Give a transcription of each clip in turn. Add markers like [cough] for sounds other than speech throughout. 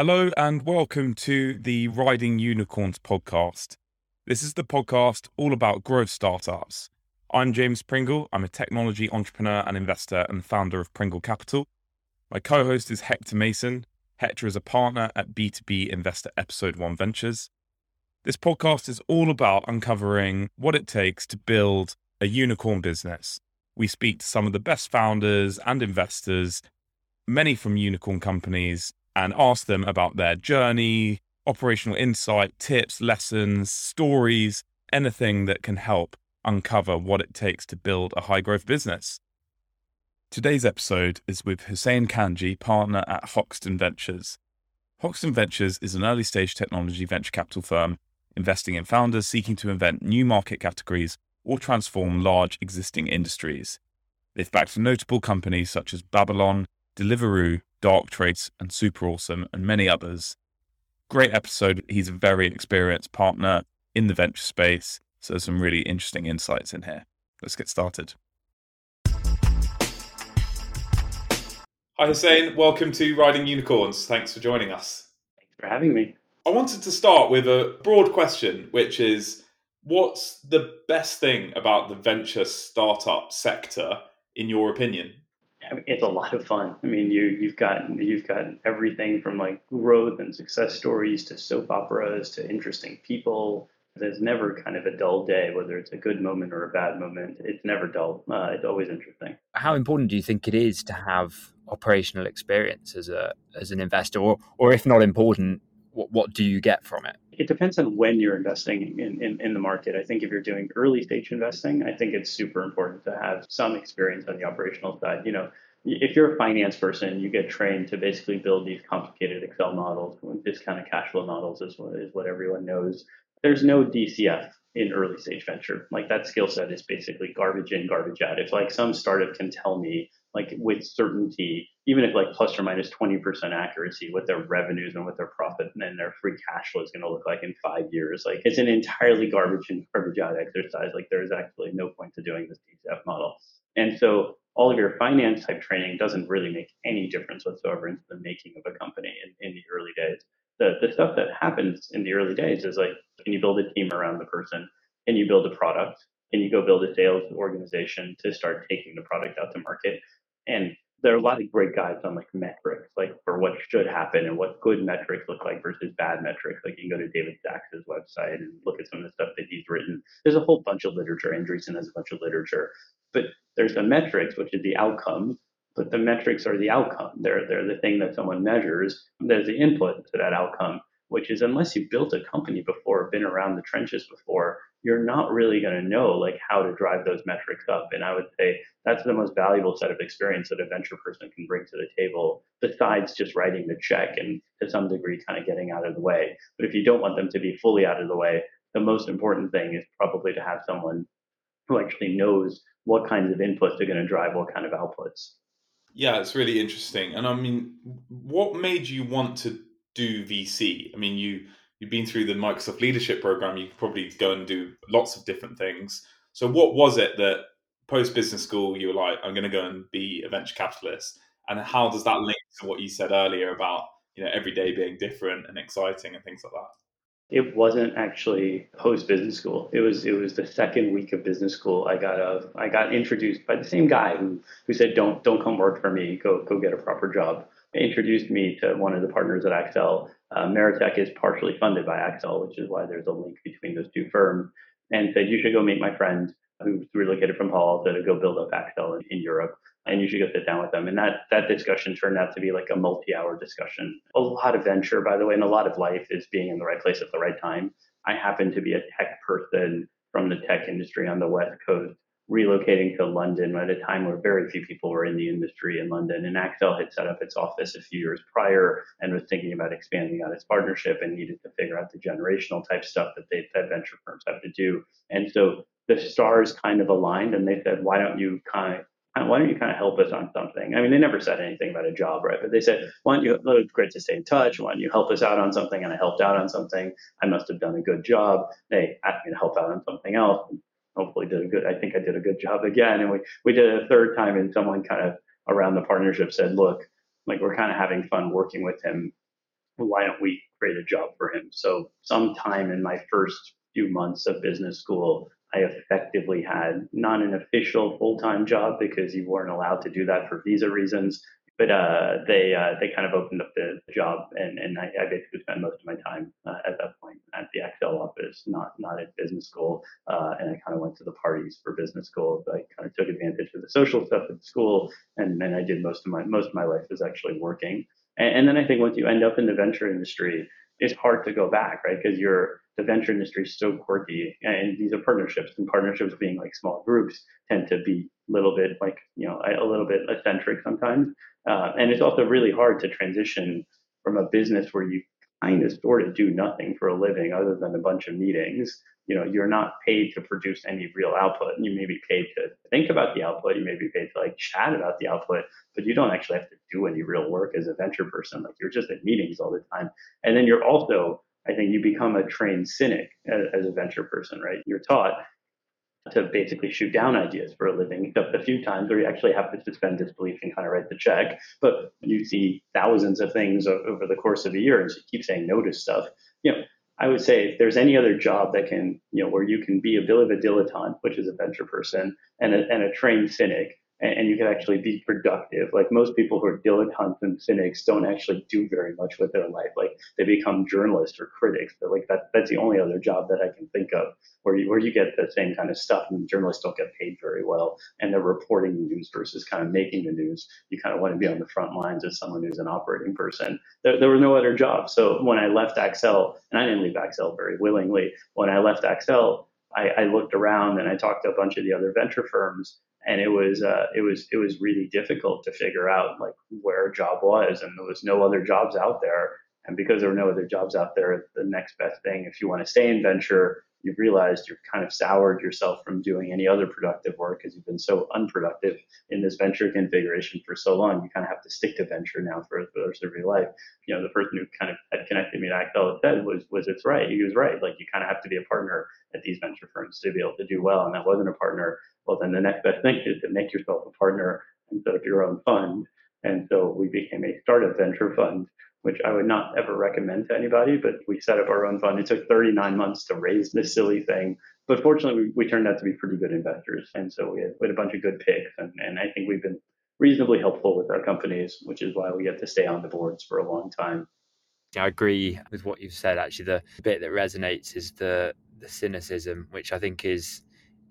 Hello and welcome to the Riding Unicorns podcast. This is the podcast all about growth startups. I'm James Pringle. I'm a technology entrepreneur and investor and founder of Pringle Capital. My co host is Hector Mason. Hector is a partner at B2B Investor Episode 1 Ventures. This podcast is all about uncovering what it takes to build a unicorn business. We speak to some of the best founders and investors, many from unicorn companies, and ask them about their journey, operational insight, tips, lessons, stories, anything that can help uncover what it takes to build a high growth business. Today's episode is with Hussein Kanji, partner at Hoxton Ventures. Hoxton Ventures is an early stage technology venture capital firm investing in founders seeking to invent new market categories or transform large existing industries. They've backed notable companies such as Babylon, Deliveroo, Darktrace, and Super Awesome, and many others. Great episode. He's a very experienced partner in the venture space, so some really interesting insights in here. Let's get started. Hi, Hussein. Welcome to Riding Unicorns. Thanks for joining us. Thanks for having me. I wanted to start with a broad question, which is what's the best thing about the venture startup sector, in your opinion? It's a lot of fun. I mean, you you've got you've got everything from like growth and success stories to soap operas to interesting people. There's never kind of a dull day, whether it's a good moment or a bad moment. It's never dull. Uh, it's always interesting. How important do you think it is to have operational experience as a as an investor, or or if not important, what, what do you get from it? It depends on when you're investing in, in, in the market. I think if you're doing early stage investing, I think it's super important to have some experience on the operational side. You know, if you're a finance person, you get trained to basically build these complicated Excel models, discounted cash flow models is what, is what everyone knows. There's no DCF in early stage venture. Like that skill set is basically garbage in, garbage out. If like some startup can tell me like with certainty, even if like plus or minus 20% accuracy, what their revenues and what their profit and their free cash flow is going to look like in five years. Like it's an entirely garbage in, garbage out exercise. Like there's actually no point to doing this DCF model. And so all of your finance type training doesn't really make any difference whatsoever into the making of a company in, in the early days. The, the stuff that happens in the early days is like, can you build a team around the person? Can you build a product? Can you go build a sales organization to start taking the product out to market? And there are a lot of great guides on like metrics, like for what should happen and what good metrics look like versus bad metrics. Like you can go to David Sachs's website and look at some of the stuff that he's written. There's a whole bunch of literature. Andreessen has a bunch of literature, but there's the metrics, which is the outcome. But the metrics are the outcome. They're they're the thing that someone measures. There's the input to that outcome, which is unless you built a company before, been around the trenches before, you're not really going to know like how to drive those metrics up. And I would say that's the most valuable set of experience that a venture person can bring to the table, besides just writing the check and to some degree kind of getting out of the way. But if you don't want them to be fully out of the way, the most important thing is probably to have someone who actually knows what kinds of inputs are going to drive what kind of outputs. Yeah, it's really interesting. And I mean, what made you want to do VC? I mean, you you've been through the Microsoft Leadership Program, you could probably go and do lots of different things. So, what was it that post business school you were like, I'm going to go and be a venture capitalist? And how does that link to what you said earlier about you know every day being different and exciting and things like that? It wasn't actually post business school. It was it was the second week of business school. I got a I got introduced by the same guy who who said don't don't come work for me. Go go get a proper job. Introduced me to one of the partners at Accel. uh, Meritech is partially funded by Accel, which is why there's a link between those two firms, and said, You should go meet my friend who's relocated from Hull to go build up Accel in, in Europe. And you should go sit down with them. And that, that discussion turned out to be like a multi hour discussion. A lot of venture, by the way, and a lot of life is being in the right place at the right time. I happen to be a tech person from the tech industry on the West Coast relocating to London at a time where very few people were in the industry in London. And Accel had set up its office a few years prior and was thinking about expanding out its partnership and needed to figure out the generational type stuff that they that venture firms have to do. And so the stars kind of aligned and they said, why don't you kind of why don't you kind of help us on something? I mean, they never said anything about a job, right? But they said, why don't you, it's great to stay in touch. Why don't you help us out on something? And I helped out on something. I must have done a good job. They asked me to help out on something else hopefully did a good I think I did a good job again. And we, we did it a third time and someone kind of around the partnership said, look, like we're kind of having fun working with him. why don't we create a job for him? So, sometime in my first few months of business school, I effectively had not an official full time job because you weren't allowed to do that for visa reasons. But uh, they uh, they kind of opened up the job, and, and I, I basically spent most of my time uh, at that point at the Accel office, not not at business school. Uh, and I kind of went to the parties for business school. I kind of took advantage of the social stuff at school, and then I did most of my most of my life was actually working. And, and then I think once you end up in the venture industry, it's hard to go back, right? Because you're the venture industry is so quirky, and these are partnerships, and partnerships being like small groups tend to be little bit like you know a little bit eccentric sometimes, uh, and it's also really hard to transition from a business where you kind of sort of do nothing for a living other than a bunch of meetings. You know, you're not paid to produce any real output. And you may be paid to think about the output. You may be paid to like chat about the output, but you don't actually have to do any real work as a venture person. Like you're just at meetings all the time. And then you're also, I think you become a trained cynic as, as a venture person, right? You're taught to basically shoot down ideas for a living, except a few times where you actually have to suspend disbelief and kind of write the check. But you see thousands of things over the course of a year, and so you keep saying no to stuff. You know, I would say if there's any other job that can, you know, where you can be a bit of a dilettante, which is a venture person, and a, and a trained cynic, and, and you can actually be productive. Like most people who are dilettantes and cynics don't actually do very much with their life. Like they become journalists or critics. But like that, that's the only other job that I can think of where you, where you get the same kind of stuff. And journalists don't get paid very well, and they're reporting the news versus kind of making the news. You kind of want to be on the front lines as someone who's an operating person. There, there were no other jobs. So when I left Accel, and I didn't leave Accel very willingly. When I left Accel, I, I looked around and I talked to a bunch of the other venture firms and it was uh, it was it was really difficult to figure out like where a job was, and there was no other jobs out there. And because there were no other jobs out there, the next best thing, if you want to stay in venture, you've realized you've kind of soured yourself from doing any other productive work because you've been so unproductive in this venture configuration for so long. You kind of have to stick to venture now for the rest of your life. You know, the person who kind of had connected me to Accel said was was it's right. He was right. Like you kind of have to be a partner at these venture firms to be able to do well. And that wasn't a partner well, then the next best thing is to make yourself a partner instead of your own fund. And so we became a startup venture fund, which I would not ever recommend to anybody, but we set up our own fund. It took 39 months to raise this silly thing. But fortunately, we, we turned out to be pretty good investors. And so we had, we had a bunch of good picks. And, and I think we've been reasonably helpful with our companies, which is why we get to stay on the boards for a long time. I agree with what you've said. Actually, the bit that resonates is the the cynicism, which I think is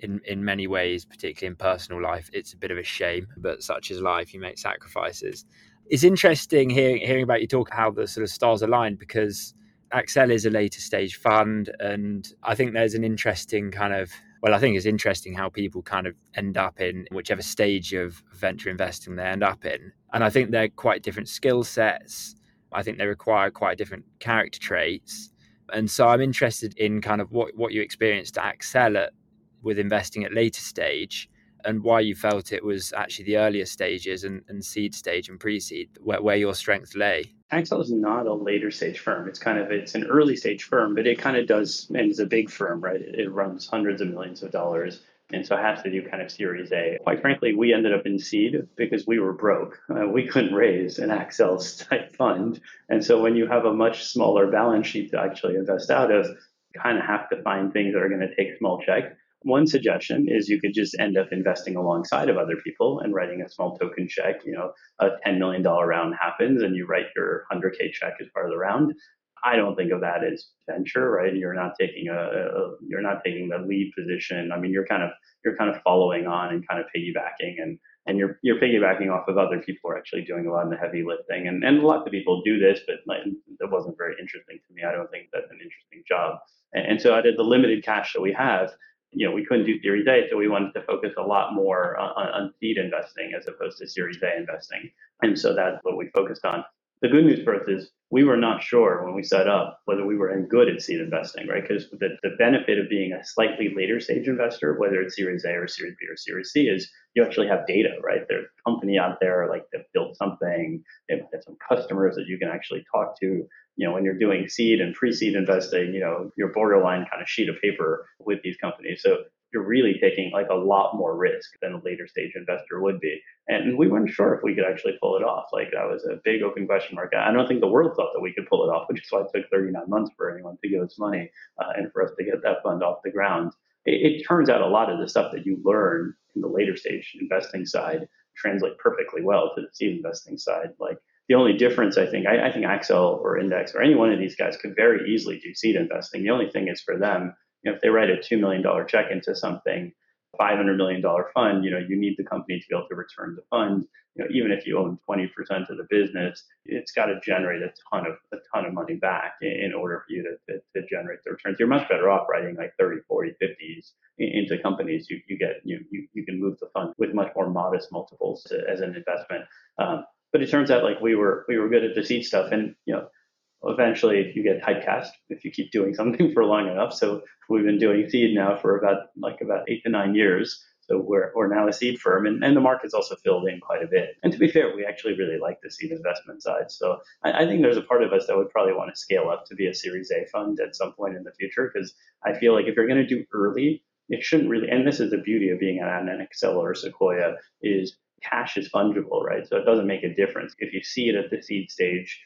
in in many ways, particularly in personal life, it's a bit of a shame. But such is life; you make sacrifices. It's interesting hearing hearing about you talk how the sort of stars aligned because Accel is a later stage fund, and I think there's an interesting kind of well, I think it's interesting how people kind of end up in whichever stage of venture investing they end up in, and I think they're quite different skill sets. I think they require quite different character traits. And so I'm interested in kind of what, what you experienced at Accel at with investing at later stage and why you felt it was actually the earlier stages and, and seed stage and pre-seed where, where your strength lay Accel is not a later stage firm. It's kind of it's an early stage firm, but it kind of does and it's a big firm, right? It, it runs hundreds of millions of dollars, and so it has to do kind of Series A. Quite frankly, we ended up in seed because we were broke. Uh, we couldn't raise an Accel type fund, and so when you have a much smaller balance sheet to actually invest out of, you kind of have to find things that are going to take small check. One suggestion is you could just end up investing alongside of other people and writing a small token check. You know, a $10 million round happens and you write your 100K check as part of the round. I don't think of that as venture, right? You're not taking a, a, you're not taking the lead position. I mean, you're kind of you're kind of following on and kind of piggybacking and and you're you're piggybacking off of other people who are actually doing a lot of the heavy lifting. And and lots of people do this, but like, it wasn't very interesting to me. I don't think that's an interesting job. And, and so out of the limited cash that we have, you know, we couldn't do Series A, so we wanted to focus a lot more on, on seed investing as opposed to Series A investing. And so that's what we focused on. The good news for us is we were not sure when we set up whether we were in good at seed investing, right? Because the, the benefit of being a slightly later stage investor, whether it's Series A or Series B or Series C, is you actually have data, right? There's a company out there like they've built something, they've some customers that you can actually talk to you know, when you're doing seed and pre-seed investing, you know, you're borderline kind of sheet of paper with these companies. So you're really taking like a lot more risk than a later stage investor would be. And we weren't sure if we could actually pull it off. Like that was a big open question mark. I don't think the world thought that we could pull it off, which is why it took 39 months for anyone to give us money uh, and for us to get that fund off the ground. It, it turns out a lot of the stuff that you learn in the later stage investing side translate perfectly well to the seed investing side. Like the only difference, I think, I, I, think Accel or Index or any one of these guys could very easily do seed investing. The only thing is for them, you know, if they write a two million dollar check into something, five hundred million dollar fund, you know, you need the company to be able to return the fund. You know, even if you own twenty percent of the business, it's got to generate a ton of a ton of money back in, order for you to, to, to, generate the returns. You're much better off writing like 30, 40, 50s into companies. You, you get you, you you can move the fund with much more modest multiples as an investment. Um, but it turns out like we were we were good at the seed stuff, and you know eventually you get typecast if you keep doing [laughs] something for long enough. So we've been doing seed now for about like about eight to nine years. So we're, we're now a seed firm and, and the market's also filled in quite a bit. And to be fair, we actually really like the seed investment side. So I, I think there's a part of us that would probably want to scale up to be a series A fund at some point in the future because I feel like if you're going to do early, it shouldn't really, and this is the beauty of being at an Accel or Sequoia is cash is fungible, right? So it doesn't make a difference. If you see it at the seed stage,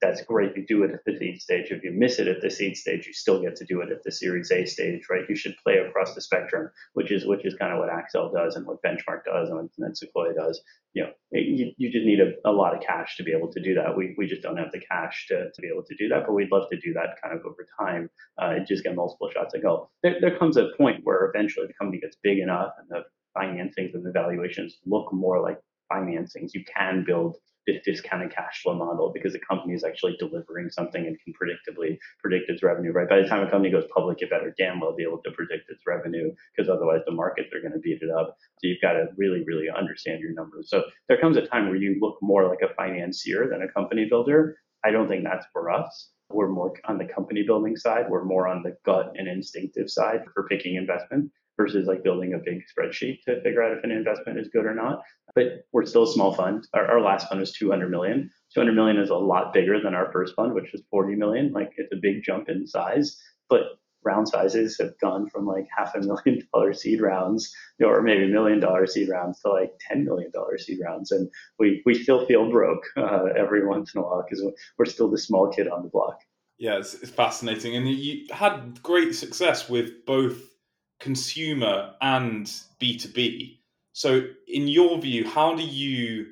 that's great. You do it at the seed stage. If you miss it at the seed stage, you still get to do it at the Series A stage, right? You should play across the spectrum, which is which is kind of what Accel does and what Benchmark does and what Sequoia does. You know, you, you just need a, a lot of cash to be able to do that. We, we just don't have the cash to, to be able to do that, but we'd love to do that kind of over time uh, and just get multiple shots at goal. There, there comes a point where eventually the company gets big enough and the financings and the valuations look more like financings. You can build this discounted cash flow model because the company is actually delivering something and can predictably predict its revenue, right? By the time a company goes public, it better damn well be able to predict its revenue because otherwise the markets are going to beat it up. So you've got to really, really understand your numbers. So there comes a time where you look more like a financier than a company builder. I don't think that's for us. We're more on the company building side. We're more on the gut and instinctive side for picking investment versus like building a big spreadsheet to figure out if an investment is good or not. But we're still a small fund. Our, our last fund was 200 million. 200 million is a lot bigger than our first fund, which was 40 million. Like it's a big jump in size, but round sizes have gone from like half a million [laughs] dollar seed rounds or maybe million dollar seed rounds to like $10 million seed rounds. And we, we still feel broke [laughs] uh, every once in a while because we're still the small kid on the block. Yeah, it's, it's fascinating. And you had great success with both consumer and B2B. So, in your view, how do you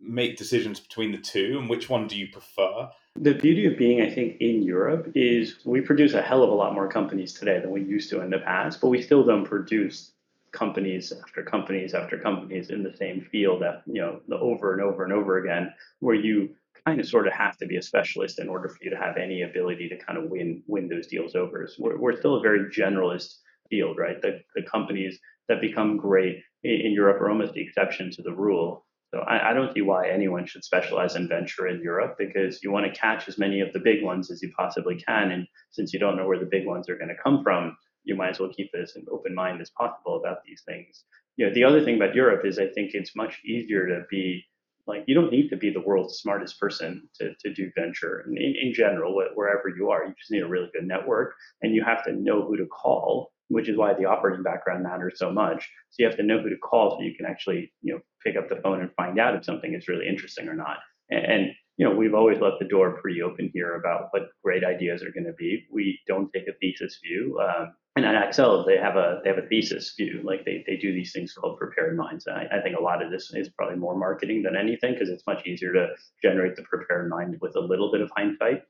make decisions between the two and which one do you prefer? The beauty of being, I think, in Europe is we produce a hell of a lot more companies today than we used to in the past, but we still don't produce companies after companies after companies in the same field, that, you know, the over and over and over again, where you kind of sort of have to be a specialist in order for you to have any ability to kind of win win those deals over. So we're, we're still a very generalist field, right? The, the companies that become great in, in Europe are almost the exception to the rule. So I, I, don't see why anyone should specialize in venture in Europe because you want to catch as many of the big ones as you possibly can. And since you don't know where the big ones are going to come from, you might as well keep as an open mind as possible about these things. You know, the other thing about Europe is I think it's much easier to be like you don't need to be the world's smartest person to, to do venture in, in general wherever you are you just need a really good network and you have to know who to call which is why the operating background matters so much so you have to know who to call so you can actually you know pick up the phone and find out if something is really interesting or not and, and you know we've always left the door pretty open here about what great ideas are going to be we don't take a thesis view um, and at Accel, they have a they have a thesis view. Like they, they do these things called prepared minds. I, I think a lot of this is probably more marketing than anything because it's much easier to generate the prepared mind with a little bit of hindsight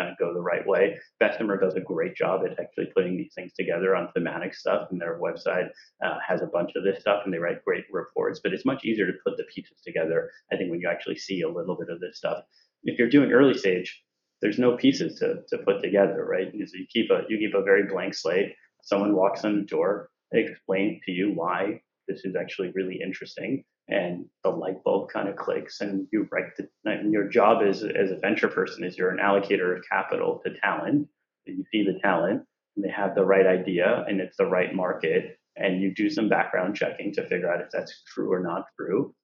kind of go the right way. Bessemer does a great job at actually putting these things together on thematic stuff, and their website uh, has a bunch of this stuff, and they write great reports. But it's much easier to put the pieces together. I think when you actually see a little bit of this stuff. If you're doing early stage, there's no pieces to, to put together, right? So you keep a you keep a very blank slate. Someone walks in the door, they explain to you why this is actually really interesting, and the light bulb kind of clicks, and you write the. And your job as as a venture person is you're an allocator of capital to talent. You see the talent, and they have the right idea, and it's the right market, and you do some background checking to figure out if that's true or not true,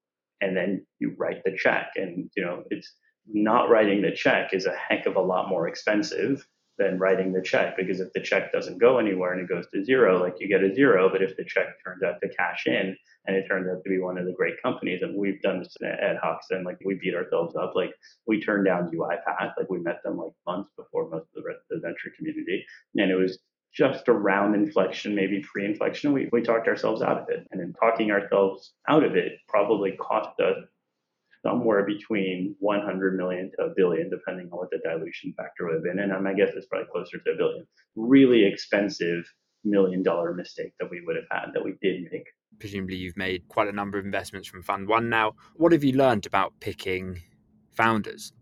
and then you write the check, and you know it's not writing the check is a heck of a lot more expensive than writing the check because if the check doesn't go anywhere and it goes to zero, like you get a zero. But if the check turns out to cash in and it turns out to be one of the great companies, and we've done this at Hoxton, like we beat ourselves up. Like we turned down UiPath, like we met them like months before most of the rest of the venture community, and it was just around inflection, maybe pre-inflection, we, we talked ourselves out of it. And in talking ourselves out of it probably cost us somewhere between 100 million to a billion, depending on what the dilution factor would have been. And my guess is probably closer to a billion. Really expensive million dollar mistake that we would have had that we did make. Presumably, you've made quite a number of investments from Fund One now. What have you learned about picking founders?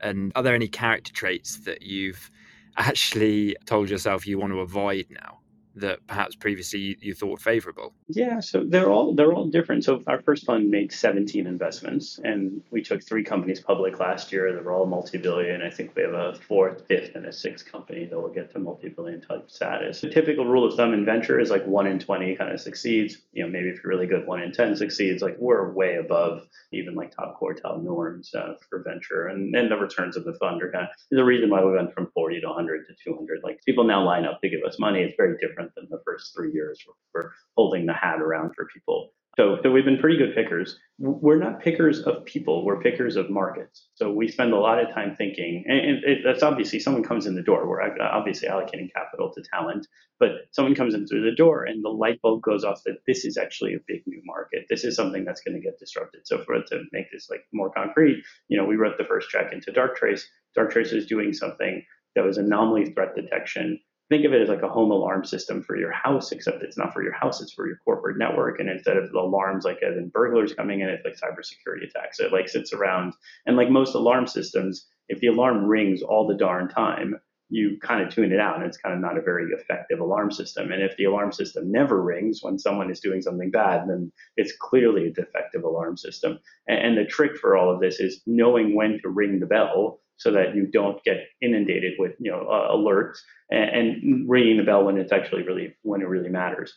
And are there any character traits that you've actually told yourself you want to avoid now? That perhaps previously you thought favorable? Yeah, so they're all they're all different. So our first fund made 17 investments, and we took three companies public last year that were all multi-billion. I think we have a fourth, fifth, and a sixth company that will get to multi-billion type status. The typical rule of thumb in venture is like one in 20 kind of succeeds. You know, maybe if you're really good, one in 10 succeeds. Like we're way above even like top quartile norms uh, for venture, and then the returns of the fund are kind of the reason why we went from 40 to 100 to 200. Like people now line up to give us money. It's very different different than the first three years we're holding the hat around for people. So, so we've been pretty good pickers. We're not pickers of people, we're pickers of markets. So we spend a lot of time thinking, and that's obviously someone comes in the door. We're uh, obviously allocating capital to talent, but someone comes in through the door and the light bulb goes off that this is actually a big new market. This is something that's going to get disrupted. So for to make this like more concrete, you know, we wrote the first check into Darktrace. Darktrace is doing something that was anomaly threat detection think of it as like a home alarm system for your house, except it's not for your house, it's for your corporate network. And instead of the alarms like as in burglars coming in, it's like cybersecurity attacks. So it like sits around and like most alarm systems, if the alarm rings all the darn time, you kind of tune it out and it's kind of not a very effective alarm system. And if the alarm system never rings when someone is doing something bad, then it's clearly a defective alarm system. And, and the trick for all of this is knowing when to ring the bell so that you don't get inundated with you know uh, alerts and, and, ringing the bell when it's actually really when it really matters.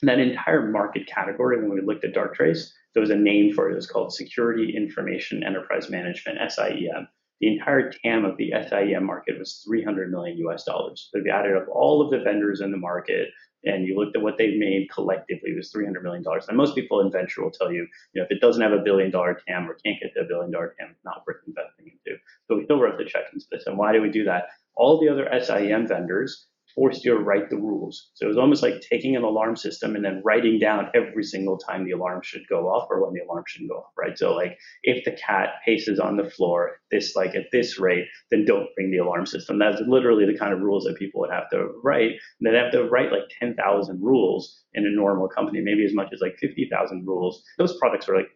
And that entire market category, when we looked at Darktrace, there was a name for it. It was called Security Information Enterprise Management (SIEM). The entire TAM of the SIEM market was 300 million US dollars. So if you added up all of the vendors in the market, and you looked at what they've made collectively, it was $300 million. And most people in venture will tell you, you know, if it doesn't have a billion dollar TAM or can't get to a billion dollar TAM, it's not worth investing into. So we still wrote the check into this. And why do we do that? All the other SIEM vendors forced you to write the rules. So it was almost like taking an alarm system and then writing down every single time the alarm should go off or when the alarm should go off, right? So like if the cat paces on the floor this like at this rate, then don't ring the alarm system. That's literally the kind of rules that people would have to write. And they'd have to write like 10,000 rules in a normal company, maybe as much as like 50,000 rules. Those products are like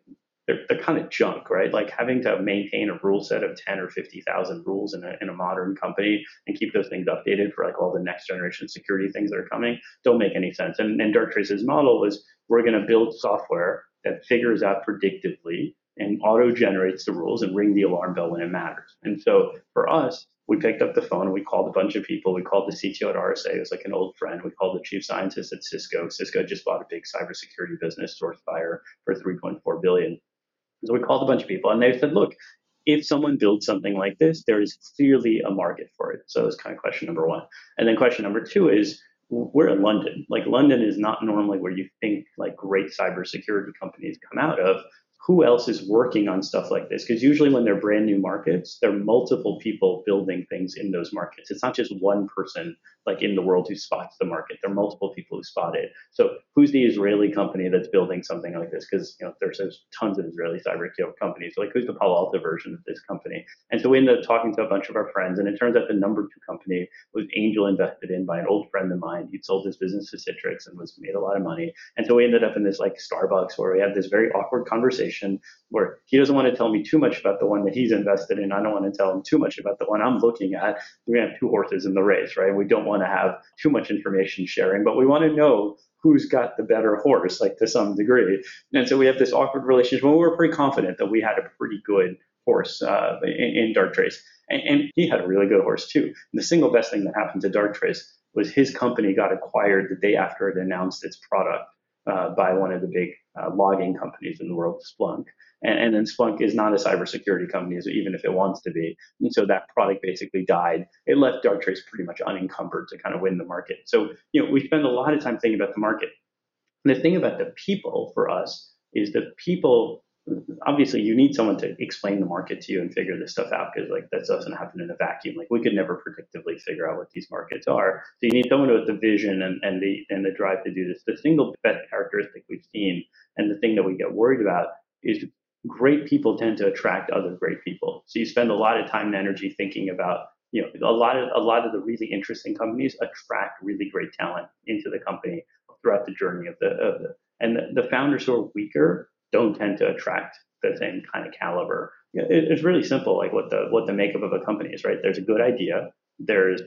they're, they're kind of junk, right? Like having to maintain a rule set of 10 or 50,000 rules in a, in a modern company and keep those things updated for like all the next generation security things that are coming don't make any sense. And, and Darktrace's model was we're going to build software that figures out predictively and auto generates the rules and ring the alarm bell when it matters. And so for us, we picked up the phone we called a bunch of people. We called the CTO at RSA, it was like an old friend. We called the chief scientist at Cisco. Cisco just bought a big cybersecurity business, SourceFire, for 3.4 billion. So we called a bunch of people and they said, look, if someone builds something like this, there is clearly a market for it. So it's kind of question number one. And then question number two is, we're in London. Like London is not normally where you think like great cybersecurity companies come out of who else is working on stuff like this? Because usually when they're brand new markets, there are multiple people building things in those markets. It's not just one person like in the world who spots the market. There are multiple people who spot it. So who's the Israeli company that's building something like this? Because you know there's, there's tons of Israeli cyber companies. So, like who's the Palo Alto version of this company? And so we ended up talking to a bunch of our friends, and it turns out the number two company was angel invested in by an old friend of mine. He'd sold his business to Citrix and was made a lot of money. And so we ended up in this like Starbucks where we had this very awkward conversation conversation where he doesn't want to tell me too much about the one that he's invested in. I don't want to tell him too much about the one I'm looking at. We have two horses in the race, right? We don't want to have too much information sharing, but we want to know who's got the better horse, like to some degree. And so we have this awkward relationship. Well, we were pretty confident that we had a pretty good horse uh, in, in Darktrace. And, and he had a really good horse too. And the single best thing that happened to Darktrace was his company got acquired the day after it announced its product uh, by one of the big uh, logging companies in the world, Splunk. And, and, then Splunk is not a cybersecurity company, even if it wants to be. And so that product basically died. It left Darktrace pretty much unencumbered to kind of win the market. So, you know, we spend a lot of time thinking about the market. And the thing about the people for us is the people obviously you need someone to explain the market to you and figure this stuff out because like that doesn't happen in a vacuum. Like we could never predictively figure out what these markets are. So you need someone with the vision and, and the and the drive to do this. The single best characteristic we've seen and the thing that we get worried about is great people tend to attract other great people. So you spend a lot of time and energy thinking about you know a lot of a lot of the really interesting companies attract really great talent into the company throughout the journey of the, of the and the, the founders who are weaker don't tend to attract the same kind of caliber. It's really simple, like what the what the makeup of a company is, right? There's a good idea, there's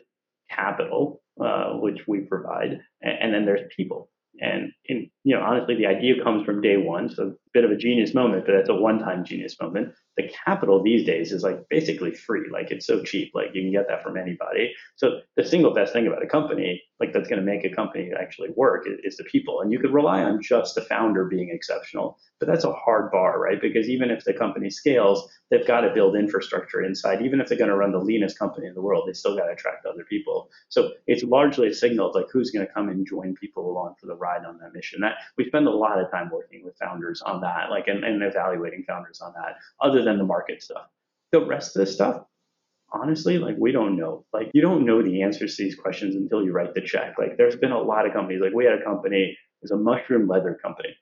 capital, uh, which we provide, and, and then there's people. And in, you know, honestly, the idea comes from day one, so bit of a genius moment, but that's a one-time genius moment the capital these days is like basically free. Like it's so cheap. Like you can get that from anybody. So the single best thing about a company, like that's going to make a company actually work, is, the people. And you could rely on just the founder being exceptional, but that's a hard bar, right? Because even if the company scales, they've got to build infrastructure inside. Even if they're going to run the leanest company in the world, they still got to attract other people. So it's largely a signal of like who's going to come and join people along for the ride on that mission. That we spend a lot of time working with founders on that, like and, and evaluating founders on that. Other than the market stuff. The rest of the stuff, honestly, like we don't know. Like you don't know the answers to these questions until you write the check. Like there's been a lot of companies. Like we had a company, it was a mushroom leather company,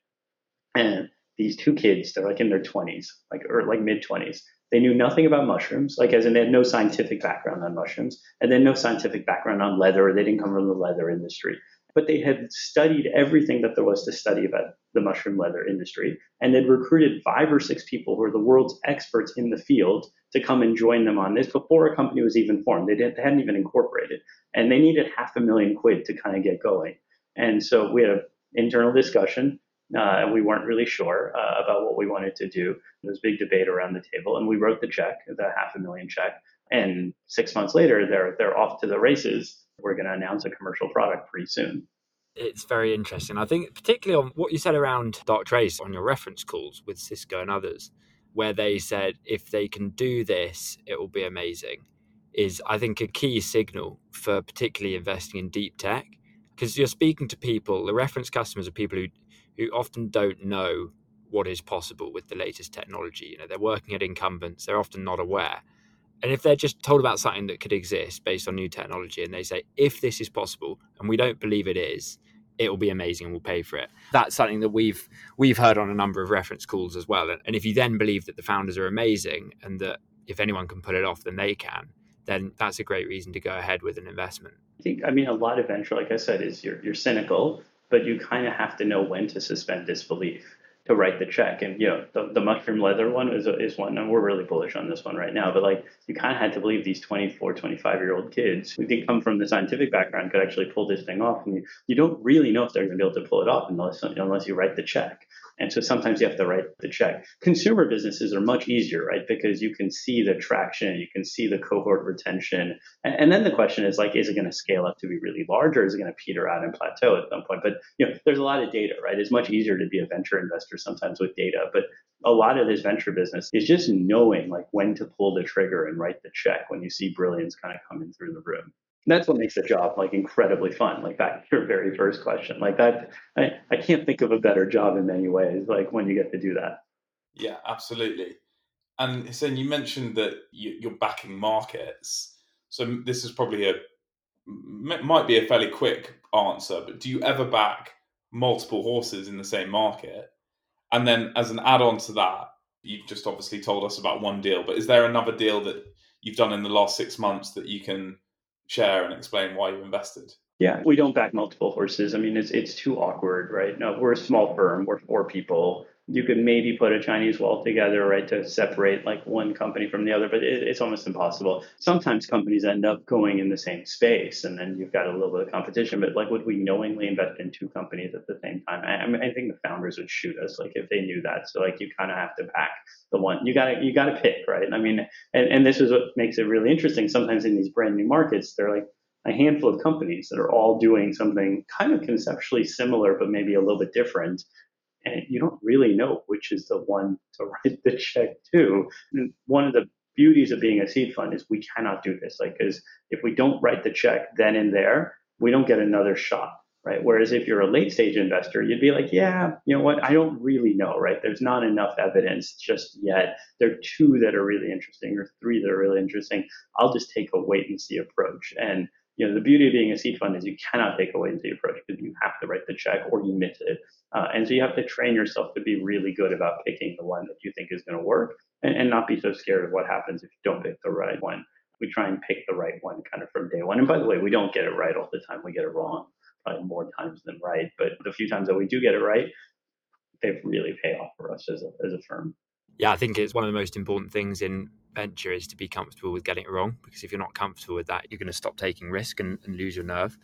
and these two kids, they're like in their 20s, like or like mid 20s. They knew nothing about mushrooms, like as in they had no scientific background on mushrooms, and then no scientific background on leather. They didn't come from the leather industry but they had studied everything that there was to study about the mushroom leather industry and they'd recruited five or six people who were the world's experts in the field to come and join them on this before a company was even formed. They, didn't, they hadn't even incorporated and they needed half a million quid to kind of get going. And so we had an internal discussion uh, and we weren't really sure uh, about what we wanted to do. There was a big debate around the table, and we wrote the check, the half a million check. And six months later, they're they're off to the races we're going to announce a commercial product pretty soon. It's very interesting. I think, particularly on what you said around Darktrace on your reference calls with Cisco and others, where they said if they can do this, it will be amazing, is I think a key signal for particularly investing in deep tech. Because you're speaking to people, the reference customers are people who, who often don't know what is possible with the latest technology. You know, they're working at incumbents, they're often not aware. And if they're just told about something that could exist based on new technology and they say, if this is possible and we don't believe it is, it will be amazing and we'll pay for it. That's something that we've we've heard on a number of reference calls as well. And if you then believe that the founders are amazing and that if anyone can pull it off, then they can, then that's a great reason to go ahead with an investment. I think I mean a lot of venture, like I said, is you're you're cynical, but you kind of have to know when to suspend disbelief to write the check. And you know, the, the mushroom leather one is is one, and we're really bullish on this one right now. But like, you kind of had to believe these 24, 25 year old kids who did come from the scientific background could actually pull this thing off. And you, you don't really know if they're going to be able to pull it off unless unless you write the check. And so sometimes you have to write the check. Consumer businesses are much easier, right? Because you can see the traction, you can see the cohort retention. And, and then the question is like, is it going to scale up to be really large or is it going to peter out and plateau at some point? But you know, there's a lot of data, right? It's much easier to be a venture investor sometimes with data, but a lot of this venture business is just knowing like when to pull the trigger and write the check when you see brilliance kind of coming through the room that's what makes the job like incredibly fun. Like back to your very first question, like that, I, I can't think of a better job in many ways. Like when you get to do that. Yeah, absolutely. And so you mentioned that you, are backing markets. So this is probably a might be a fairly quick answer, but do you ever back multiple horses in the same market? And then as an add-on to that, you've just obviously told us about one deal, but is there another deal that you've done in the last six months that you can share and explain why you invested? Yeah, we don't back multiple horses. I mean, it's it's too awkward, right? No, we're a small firm. We're four people. You could maybe put a Chinese wall together, right, to separate like one company from the other, but it, it's almost impossible. Sometimes companies end up going in the same space, and then you've got a little bit of competition. But like, would we knowingly invest in two companies at the same time? I, I, mean, I think the founders would shoot us, like if they knew that. So like, you kind of have to back the one you gotta you gotta pick, right? I mean, and, and this is what makes it really interesting. Sometimes in these brand new markets, they're like a handful of companies that are all doing something kind of conceptually similar, but maybe a little bit different. And you don't really know which is the one to [laughs] write the check to. And one of the beauties of being a seed fund is we cannot do this. Like, because if we don't write the check then and there, we don't get another shot right? Whereas if you're a late stage investor, you'd be like, yeah, you know what? I don't really know, right? There's not enough evidence just yet. There are two that are really interesting or three that are really interesting. I'll just take a wait and see approach. And you know, the beauty of being a seed fund is you cannot take a wait and see approach because you have to write the check or you miss it. Uh, and so you have to train yourself to be really good about picking the one that you think is going to work and, and not be so scared of what happens if you don't pick the right one. We try and pick the right one kind of from day one. And by the way, we don't get it right all the time. We get it wrong probably more times than right. But the few times that we do get it right, they've really pay off for us as a, as a firm. Yeah, I think it's one of the most important things in venture is to be comfortable with getting it wrong because if you're not comfortable with that, you're going to stop taking risk and, and lose your nerve.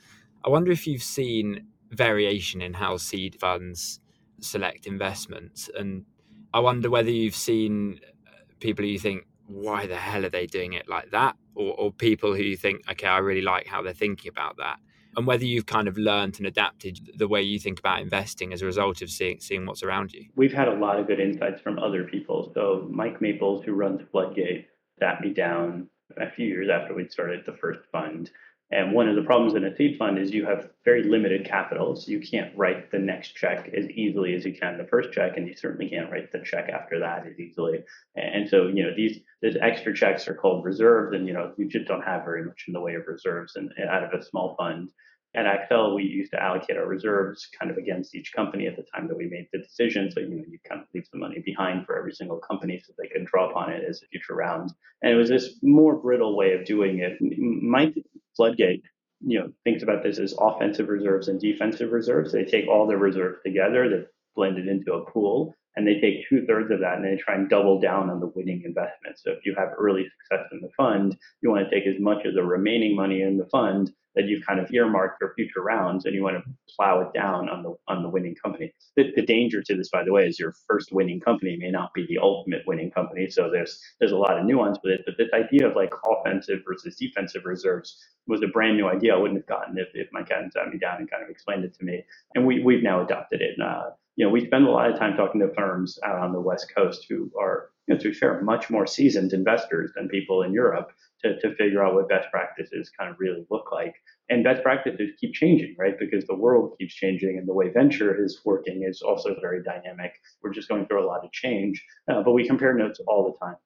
I wonder if you've seen variation in how seed funds select investments. And I wonder whether you've seen uh, people who you think, why the hell are they doing it like that? Or, or people who you think, okay, I really like how they're thinking about that and whether you've kind of learned and adapted the way you think about investing as a result of seeing seeing what's around you. We've had a lot of good insights from other people. So Mike Maples, who runs Floodgate, sat me down a few years after we'd started the first fund. And one of the problems in a seed fund is you have very limited capital. So you can't write the next check as easily as you can the first check, and you certainly can't write the check after that as easily. And so, you know, these these extra checks are called reserves, and you know, you just don't have very much in the way of reserves and out of a small fund. At Accel, we used to allocate our reserves kind of against each company at the time that we made the decision. So, you know, you kind of leave the money behind for every single company so they can draw upon it as a future round. And it was this more brittle way of doing it. Mike Floodgate, you know, thinks about this as offensive reserves and defensive reserves. They take all their reserves together, they blend it into a pool, and they take two thirds of that and they try and double down on the winning investment. So if you have early success in the fund, you want to take as much of the remaining money in the fund that you've kind of earmarked for future rounds and you want to plow it down on the on the winning company. The, the, danger to this, by the way, is your first winning company may not be the ultimate winning company. So there's there's a lot of nuance with it. But this idea of like offensive versus defensive reserves was a brand new idea I wouldn't have gotten if, if Mike hadn't sat me down and kind of explained it to me. And we we've now adopted it. Uh, you know, we spend a lot of time talking to firms out on the West Coast who are, you know, to be fair, much more seasoned investors than people in Europe to, to figure out what best practices kind of really look like. And best practices keep changing, right? Because the world keeps changing and the way venture is working is also very dynamic. We're just going through a lot of change, uh, but we compare notes all the time.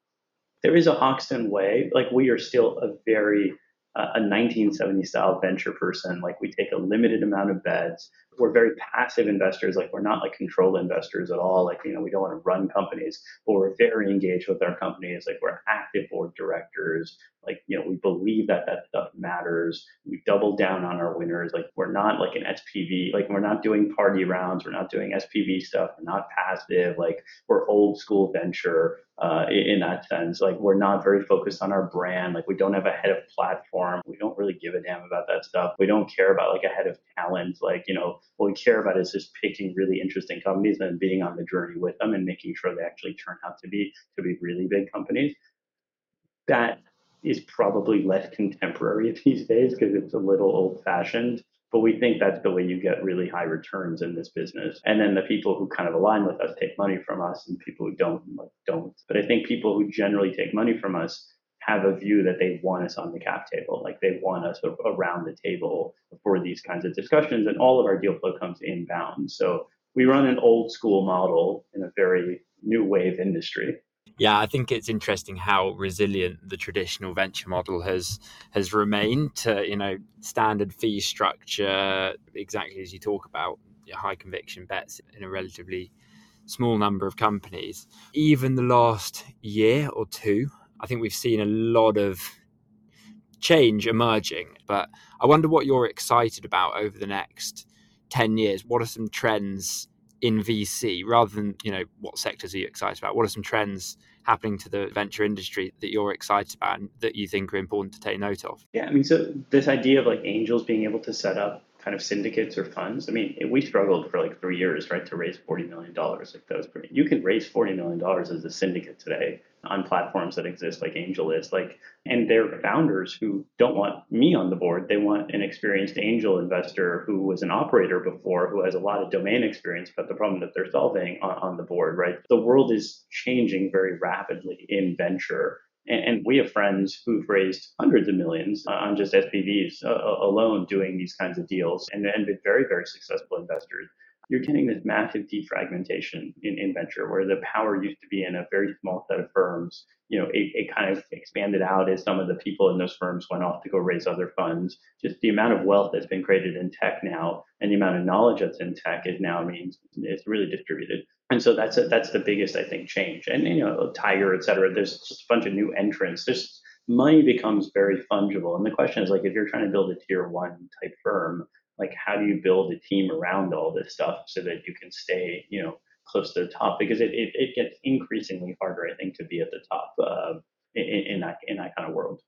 There is a Hoxton way, like we are still a very uh, a 1970 style venture person. Like we take a limited amount of bets we're very passive investors. Like we're not like controlled investors at all. Like, you know, we don't want to run companies, but we're very engaged with our companies. Like we're active board directors. Like, you know, we believe that that stuff matters. We double down on our winners. Like we're not like an SPV. Like we're not doing party rounds. We're not doing SPV stuff. We're not passive. Like we're old school venture uh, in that sense. Like we're not very focused on our brand. Like we don't have a head of platform. We don't really give a damn about that stuff. We don't care about like a head of talent. Like, you know, what we care about is just picking really interesting companies and being on the journey with them and making sure they actually turn out to be to be really big companies. That is probably less contemporary [laughs] these days because it's a little old fashioned. But we think that's the way you get really high returns in this business. And then the people who kind of align with us take money from us, and people who don't like, don't. But I think people who generally take money from us have a view that they want us on the cap table, like they want us around the table for these kinds of discussions. And all of our deal flow comes inbound. So we run an old school model in a very new wave industry. Yeah, I think it's interesting how resilient the traditional venture model has has remained to you know standard fee structure, exactly as you talk about high conviction bets in a relatively small number of companies. Even the last year or two, I think we've seen a lot of change emerging. But I wonder what you're excited about over the next 10 years. What are some trends in VC rather than, you know, what sectors are you excited about? What are some trends happening to the venture industry that you're excited about and that you think are important to take note of? Yeah, I mean, so this idea of like angels being able to set up kind of syndicates or funds. I mean, we struggled for like three years, right, to raise forty million dollars. Like that was pretty. You can raise forty million dollars as a syndicate today on platforms that exist like AngelList, like, and they're founders who don't want me on the board. They want an experienced angel investor who was an operator before, who has a lot of domain experience about the problem that they're solving on, on the board, right? The world is changing very rapidly in venture and, we have friends who've raised hundreds of millions on just SPVs uh, alone doing these kinds of deals and, and been very, very successful investors. You're getting this massive defragmentation in, in venture where the power used to be in a very small set of firms. You know, it, it kind of expanded out as some of the people in those firms went off to go raise other funds. Just the amount of wealth that's been created in tech now and the amount of knowledge that's in tech is now means it's really distributed and so that's a, that's the biggest I think change. And you know, Tiger, et cetera. There's just a bunch of new entrants. There's money becomes very fungible. And the question is like, if you're trying to build a tier one type firm, like how do you build a team around all this stuff so that you can stay, you know, close to the top? Because it, it, it gets increasingly harder, I think, to be at the top uh, in, in that in that kind of world.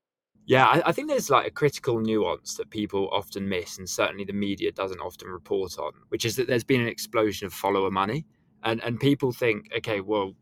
Yeah, I, I, think there's like a critical nuance that people often miss, and certainly the media doesn't often report on, which is that there's been an explosion of follower money and and people think, okay, well,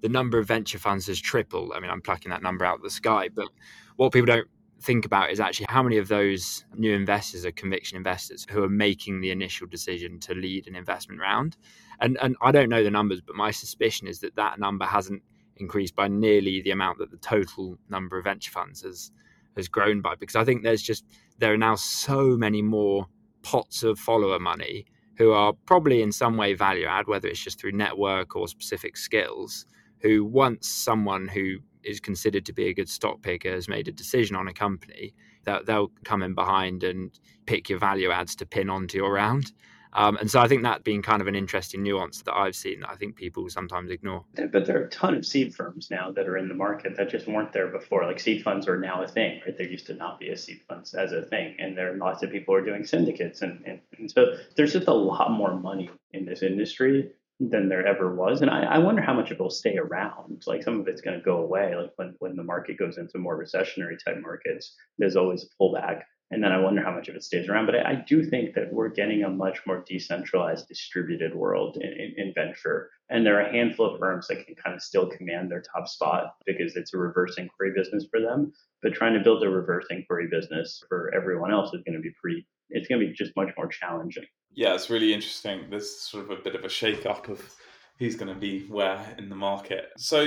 the number of venture funds has tripled. I mean, I'm plucking that number out of the sky, but what people don't think about is actually how many of those new investors are conviction investors who are making the initial decision to lead an investment round. And and I don't know the numbers, but my suspicion is that that number hasn't increased by nearly the amount that the total number of venture funds has has grown by because I think there's just there are now so many more pots of follower money who are probably in some way value add, whether it's just through network or specific skills, who once someone who is considered to be a good stock picker has made a decision on a company, that they'll come in behind and pick your value adds to pin onto your round. Um, and so I think that being kind of an interesting nuance that I've seen that I think people sometimes ignore. But there are a ton of seed firms now that are in the market that just weren't there before. Like seed funds are now a thing, right? There used to not be a seed funds as a thing. And there are lots of people who are doing syndicates. And, and, and so there's just a lot more money in this industry than there ever was. And I, I wonder how much it will stay around. Like some of it's going to go away. Like when, when the market goes into more recessionary type markets, there's always a pullback and then I wonder how much of it stays around. But I, I do think that we're getting a much more decentralized, distributed world in, in, in, venture. And there are a handful of firms that can kind of still command their top spot because it's a reverse inquiry business for them. But trying to build a reverse inquiry business for everyone else is going to be pretty, it's going to be just much more challenging. Yeah, it's really interesting. There's sort of a bit of a shake up of who's going to be where in the market. So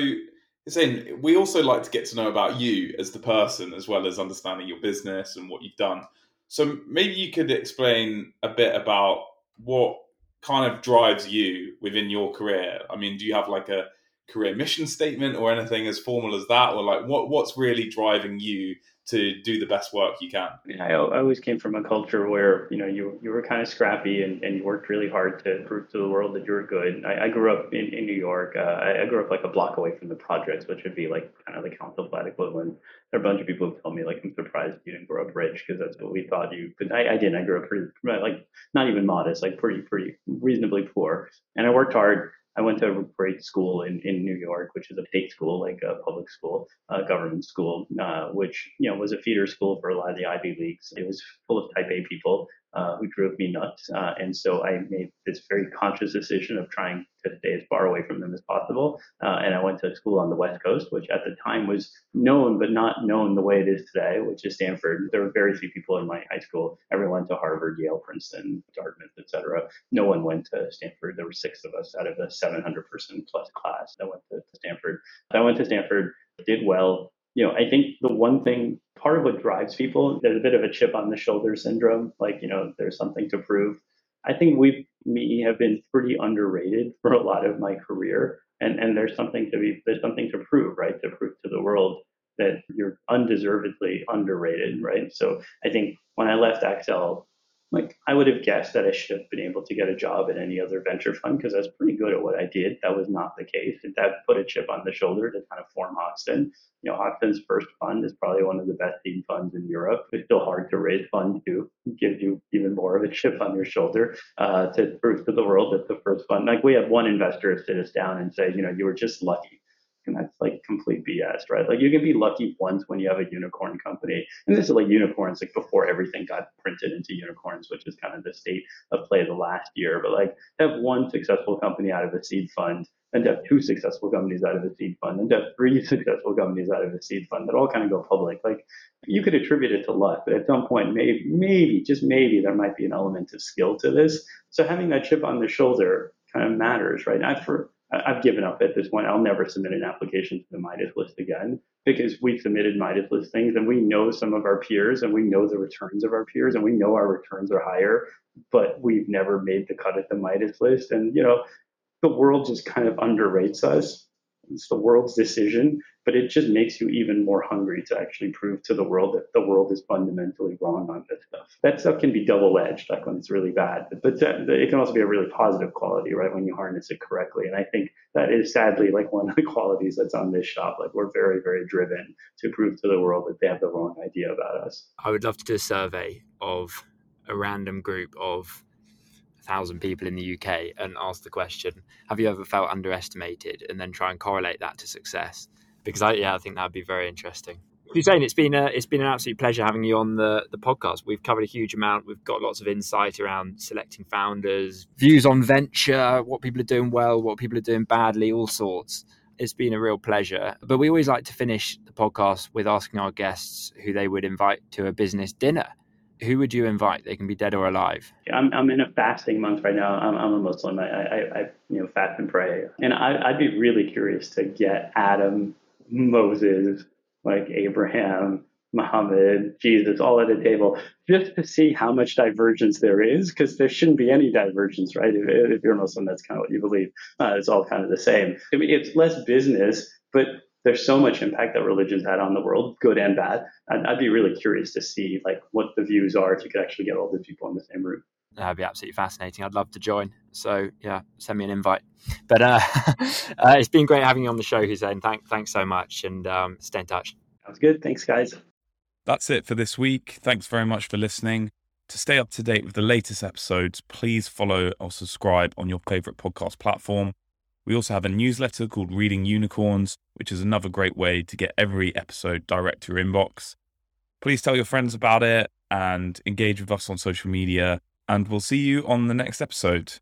in, we also like to get to know about you as the person as well as understanding your business and what you've done. So maybe you could explain a bit about what kind of drives you within your career. I mean, do you have like a career mission statement or anything as formal as that, or like what what's really driving you to do the best work you can. I, always came from a culture where you know you you were kind of scrappy and, and you worked really hard to prove to the world that you were good. I, I grew up in, in New York. Uh, I, I, grew up like a block away from the projects, which would be like kind of the council flat equivalent. There are a bunch of people who tell me like I'm surprised you didn't grow up rich because that's what we thought you. But I, I didn't. I grew up pretty like not even modest, like pretty pretty reasonably poor, and I worked hard. I went to a great school in, in New York, which is a state school, like a public school, a government school, uh, which you know was a feeder school for a lot of the Ivy Leagues. It was full of Type A people, uh, who drove me nuts. Uh, and so I made this very conscious decision of trying to stay as far away from them as possible. Uh, and I went to school on the West Coast, which at the time was known, but not known the way it is today, which is Stanford. There were very few people in my high school. Everyone went to Harvard, Yale, Princeton, Dartmouth, etc. No one went to Stanford. There were six of us out of a 700 person plus class that went to Stanford. I went to Stanford, did well, you know, I think the one thing, part of what drives people, there's a bit of a chip on the shoulder syndrome. Like, you know, there's something to prove. I think we, me, have been pretty underrated [laughs] for a lot of my career. And, and there's something to be, there's something to prove, right? To prove to the world that you're undeservedly underrated, right? So I think when I left Accel, like I would have guessed that I should have been able to get a job at any other venture fund because I was pretty good at what I did. That was not the case. That put a chip on the shoulder to kind of form Hoxton. You know, Hoxton's first fund is probably one of the best seed funds in Europe. It's still hard to raise funds to give you even more of a [laughs] chip on your shoulder uh, to prove to the world that the first fund. Like we have one investor sit us down and say, you know, you were just lucky. And that's like complete BS, right? Like you can be lucky once when you have a unicorn company. And this is like unicorns like before everything got printed into unicorns, which is kind of the state of play the last year. But like have one successful company out of a seed fund and have two successful companies out of a seed fund and have three [laughs] successful companies out of a seed fund that all kind of go public. Like you could attribute it to luck, but at some point, maybe, maybe, just maybe there might be an element of skill to this. So having that chip on the shoulder kind of matters, right? I've, for, I've given up at this point. I'll never submit an application to the Midas list again because we've submitted Midas list things and we know some of our peers and we know the returns of our peers and we know our returns are higher, but we've never made the cut at the Midas list. And, you know, the world just kind of underrates us. It's the world's decision, but it just makes you even more hungry to actually prove to the world that the world is fundamentally wrong on this stuff. That stuff can be double edged, like when it's really bad, but that, it can also be a really positive quality, right? When you harness it correctly. And I think that is sadly like one of the [laughs] qualities that's on this shop. Like we're very, very driven to prove to the world that they have the wrong idea about us. I would love to do a survey of a random group of thousand people in the UK and ask the question, have you ever felt underestimated? And then try and correlate that to success. Because I yeah, I think that would be very interesting. Hussein, it's been a, it's been an absolute pleasure having you on the, the podcast. We've covered a huge amount. We've got lots of insight around selecting founders, views on venture, what people are doing well, what people are doing badly, all sorts. It's been a real pleasure. But we always like to finish the podcast with asking our guests who they would invite to a business dinner who would you invite? They can be dead or alive. I'm, I'm in a fasting month right now. I'm, I'm a Muslim. I, I, I, you know fast and pray, and I, I'd be really curious to get Adam, Moses, like Abraham, Muhammad, Jesus, all at a table, just to see how much divergence there is, because there shouldn't be any divergence, right? If, if, you're Muslim, that's kind of what you believe. Uh, it's all kind of the same. I mean, it's less business, but there's so much impact that religion's had on the world, good and bad. I'd, I'd, be really curious to see like what the views are if you could actually get all the people in the same room. That'd be absolutely fascinating. I'd love to join. So yeah, send me an invite. But uh, [laughs] uh, it's been great having you on the show, Hussein. Thank, thanks so much, and um, stay in touch. Sounds good. Thanks, guys. That's it for this week. Thanks very much for listening. To stay up to date with the latest episodes, please follow or subscribe on your favorite podcast platform. We also have a newsletter called Reading Unicorns, which is another great way to get every episode direct to your inbox. Please tell your friends about it and engage with us on social media. And we'll see you on the next episode.